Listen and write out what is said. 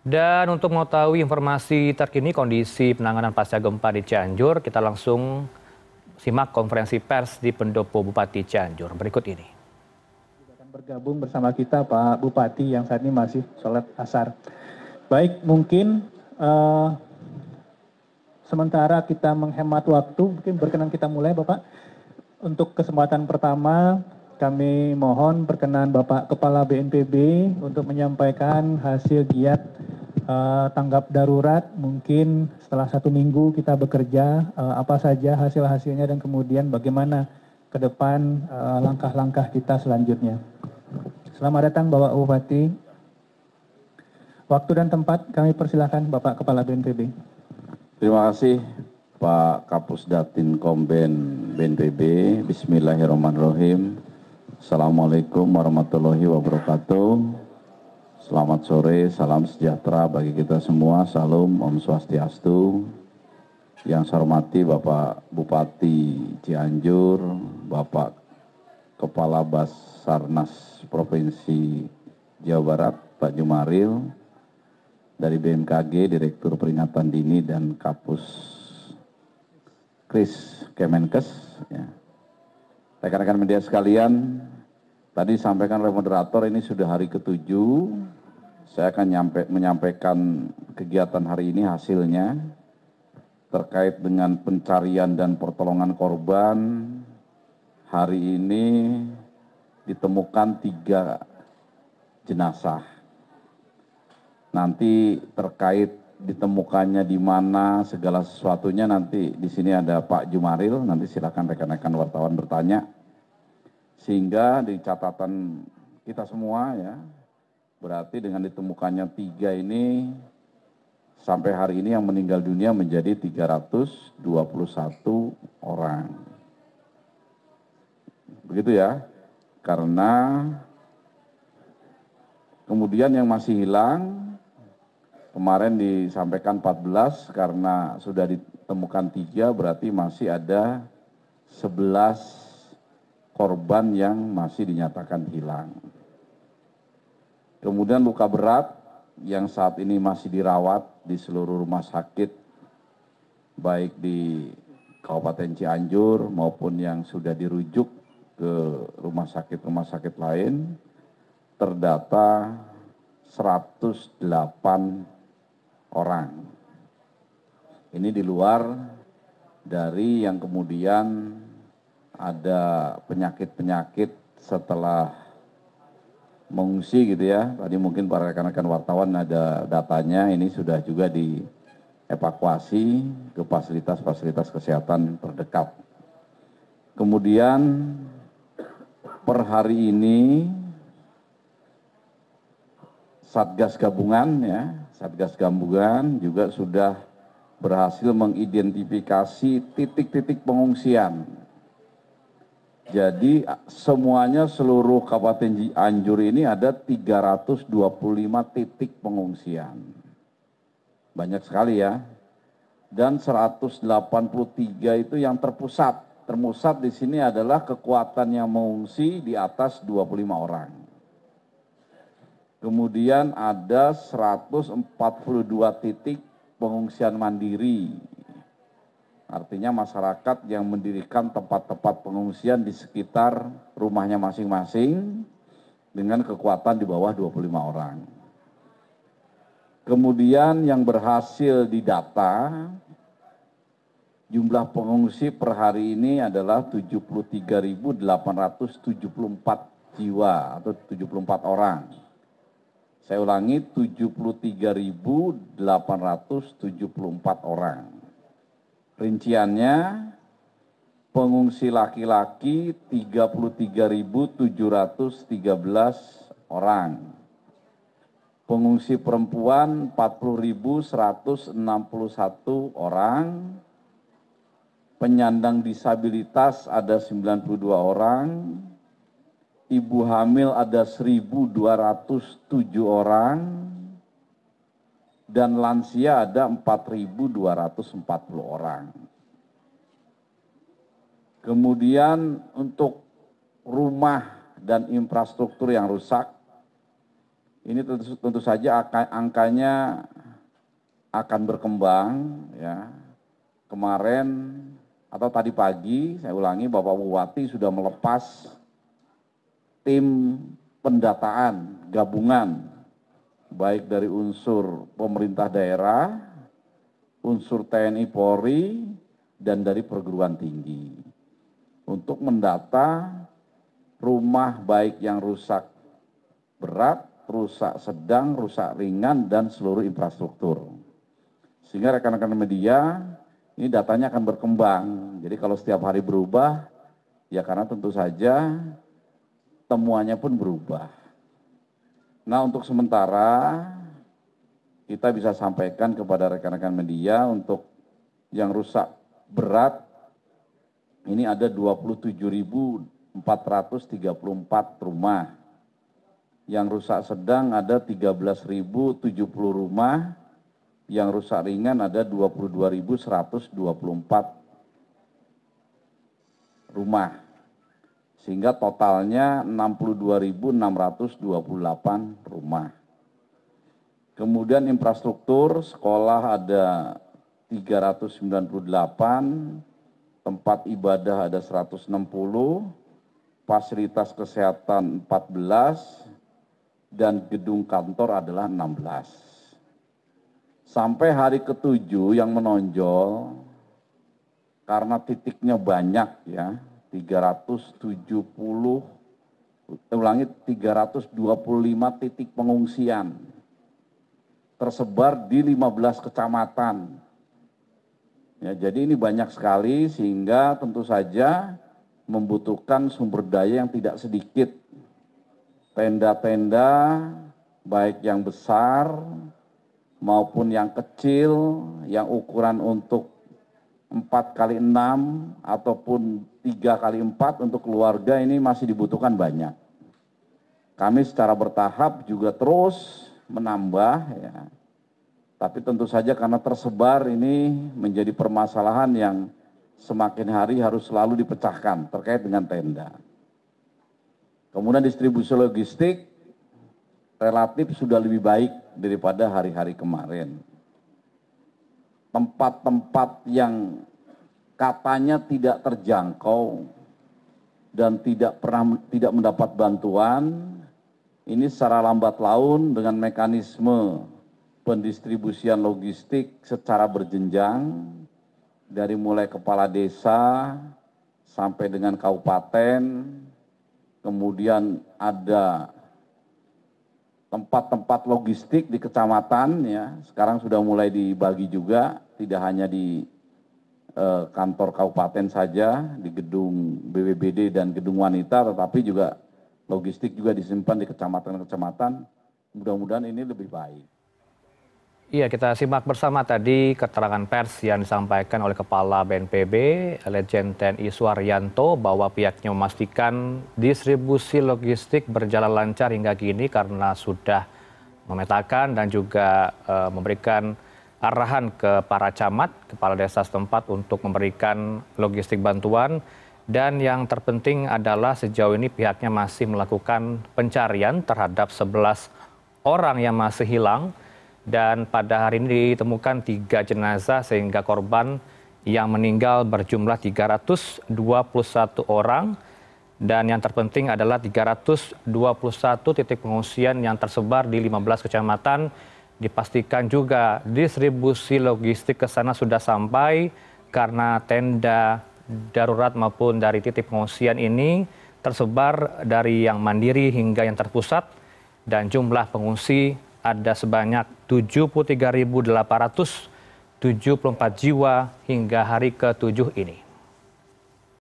Dan untuk mengetahui informasi terkini kondisi penanganan pasca gempa di Cianjur, kita langsung simak konferensi pers di Pendopo Bupati Cianjur berikut ini. Akan bergabung bersama kita Pak Bupati yang saat ini masih sholat asar. Baik, mungkin uh, sementara kita menghemat waktu, mungkin berkenan kita mulai Bapak. Untuk kesempatan pertama, kami mohon perkenan Bapak Kepala BNPB untuk menyampaikan hasil giat uh, tanggap darurat. Mungkin setelah satu minggu kita bekerja, uh, apa saja hasil-hasilnya dan kemudian bagaimana ke depan uh, langkah-langkah kita selanjutnya. Selamat datang Bapak Bupati. Waktu dan tempat kami persilahkan Bapak Kepala BNPB. Terima kasih Pak Kapus Datin Komben BNPB. Bismillahirrahmanirrahim. Assalamualaikum warahmatullahi wabarakatuh. Selamat sore, salam sejahtera bagi kita semua. Salam Om Swastiastu. Yang saya hormati Bapak Bupati Cianjur, Bapak Kepala Basarnas Provinsi Jawa Barat, Pak Jumaril, dari BMKG, Direktur Peringatan Dini dan Kapus Kris Kemenkes. Ya rekan-rekan media sekalian, tadi disampaikan oleh moderator ini sudah hari ketujuh. Saya akan nyampe, menyampaikan kegiatan hari ini hasilnya terkait dengan pencarian dan pertolongan korban. Hari ini ditemukan tiga jenazah. Nanti terkait ditemukannya di mana segala sesuatunya nanti di sini ada Pak Jumaril nanti silakan rekan-rekan wartawan bertanya. Sehingga di catatan kita semua ya berarti dengan ditemukannya tiga ini sampai hari ini yang meninggal dunia menjadi 321 orang. Begitu ya karena kemudian yang masih hilang kemarin disampaikan 14 karena sudah ditemukan tiga berarti masih ada 11 korban yang masih dinyatakan hilang. Kemudian luka berat yang saat ini masih dirawat di seluruh rumah sakit baik di Kabupaten Cianjur maupun yang sudah dirujuk ke rumah sakit-rumah sakit lain terdata 108 orang. Ini di luar dari yang kemudian ada penyakit-penyakit setelah mengungsi gitu ya. Tadi mungkin para rekan-rekan wartawan ada datanya, ini sudah juga dievakuasi ke fasilitas-fasilitas kesehatan terdekat. Kemudian per hari ini Satgas Gabungan ya Satgas Gabungan juga sudah berhasil mengidentifikasi titik-titik pengungsian. Jadi semuanya seluruh Kabupaten Cianjur ini ada 325 titik pengungsian. Banyak sekali ya. Dan 183 itu yang terpusat. Terpusat di sini adalah kekuatan yang mengungsi di atas 25 orang. Kemudian ada 142 titik pengungsian mandiri. Artinya masyarakat yang mendirikan tempat-tempat pengungsian di sekitar rumahnya masing-masing dengan kekuatan di bawah 25 orang. Kemudian yang berhasil didata, jumlah pengungsi per hari ini adalah 73.874 jiwa atau 74 orang saya ulangi 73.874 orang. Rinciannya pengungsi laki-laki 33.713 orang. Pengungsi perempuan 40.161 orang. Penyandang disabilitas ada 92 orang ibu hamil ada 1.207 orang, dan lansia ada 4.240 orang. Kemudian untuk rumah dan infrastruktur yang rusak, ini tentu, tentu saja angkanya akan berkembang ya. Kemarin atau tadi pagi saya ulangi Bapak Bupati sudah melepas tim pendataan gabungan baik dari unsur pemerintah daerah, unsur TNI Polri dan dari perguruan tinggi untuk mendata rumah baik yang rusak berat, rusak sedang, rusak ringan dan seluruh infrastruktur. Sehingga rekan-rekan media ini datanya akan berkembang. Jadi kalau setiap hari berubah, ya karena tentu saja temuannya pun berubah. Nah untuk sementara kita bisa sampaikan kepada rekan-rekan media untuk yang rusak berat ini ada 27.434 rumah. Yang rusak sedang ada 13.070 rumah yang rusak ringan ada 22.124 rumah. Sehingga totalnya 62.628 rumah. Kemudian infrastruktur sekolah ada 398, tempat ibadah ada 160, fasilitas kesehatan 14, dan gedung kantor adalah 16 sampai hari ketujuh yang menonjol karena titiknya banyak ya 370 ulangi 325 titik pengungsian tersebar di 15 kecamatan. Ya, jadi ini banyak sekali sehingga tentu saja membutuhkan sumber daya yang tidak sedikit. Tenda-tenda baik yang besar maupun yang kecil yang ukuran untuk 4 kali 6 ataupun 3 kali 4 untuk keluarga ini masih dibutuhkan banyak. Kami secara bertahap juga terus menambah ya. Tapi tentu saja karena tersebar ini menjadi permasalahan yang semakin hari harus selalu dipecahkan terkait dengan tenda. Kemudian distribusi logistik relatif sudah lebih baik daripada hari-hari kemarin. Tempat-tempat yang katanya tidak terjangkau dan tidak pernah tidak mendapat bantuan, ini secara lambat laun dengan mekanisme pendistribusian logistik secara berjenjang dari mulai kepala desa sampai dengan kabupaten, kemudian ada tempat-tempat logistik di kecamatan ya. Sekarang sudah mulai dibagi juga tidak hanya di kantor kabupaten saja di gedung BBBD dan gedung wanita tetapi juga logistik juga disimpan di kecamatan-kecamatan mudah-mudahan ini lebih baik. Iya, kita simak bersama tadi keterangan pers yang disampaikan oleh Kepala BNPB, Legend TNI Suaryanto, bahwa pihaknya memastikan distribusi logistik berjalan lancar hingga kini karena sudah memetakan dan juga e, memberikan arahan ke para camat, kepala desa setempat untuk memberikan logistik bantuan. Dan yang terpenting adalah sejauh ini pihaknya masih melakukan pencarian terhadap 11 orang yang masih hilang dan pada hari ini ditemukan tiga jenazah sehingga korban yang meninggal berjumlah 321 orang dan yang terpenting adalah 321 titik pengungsian yang tersebar di 15 kecamatan dipastikan juga distribusi logistik ke sana sudah sampai karena tenda darurat maupun dari titik pengungsian ini tersebar dari yang mandiri hingga yang terpusat dan jumlah pengungsi ada sebanyak 73.874 jiwa hingga hari ke-7 ini.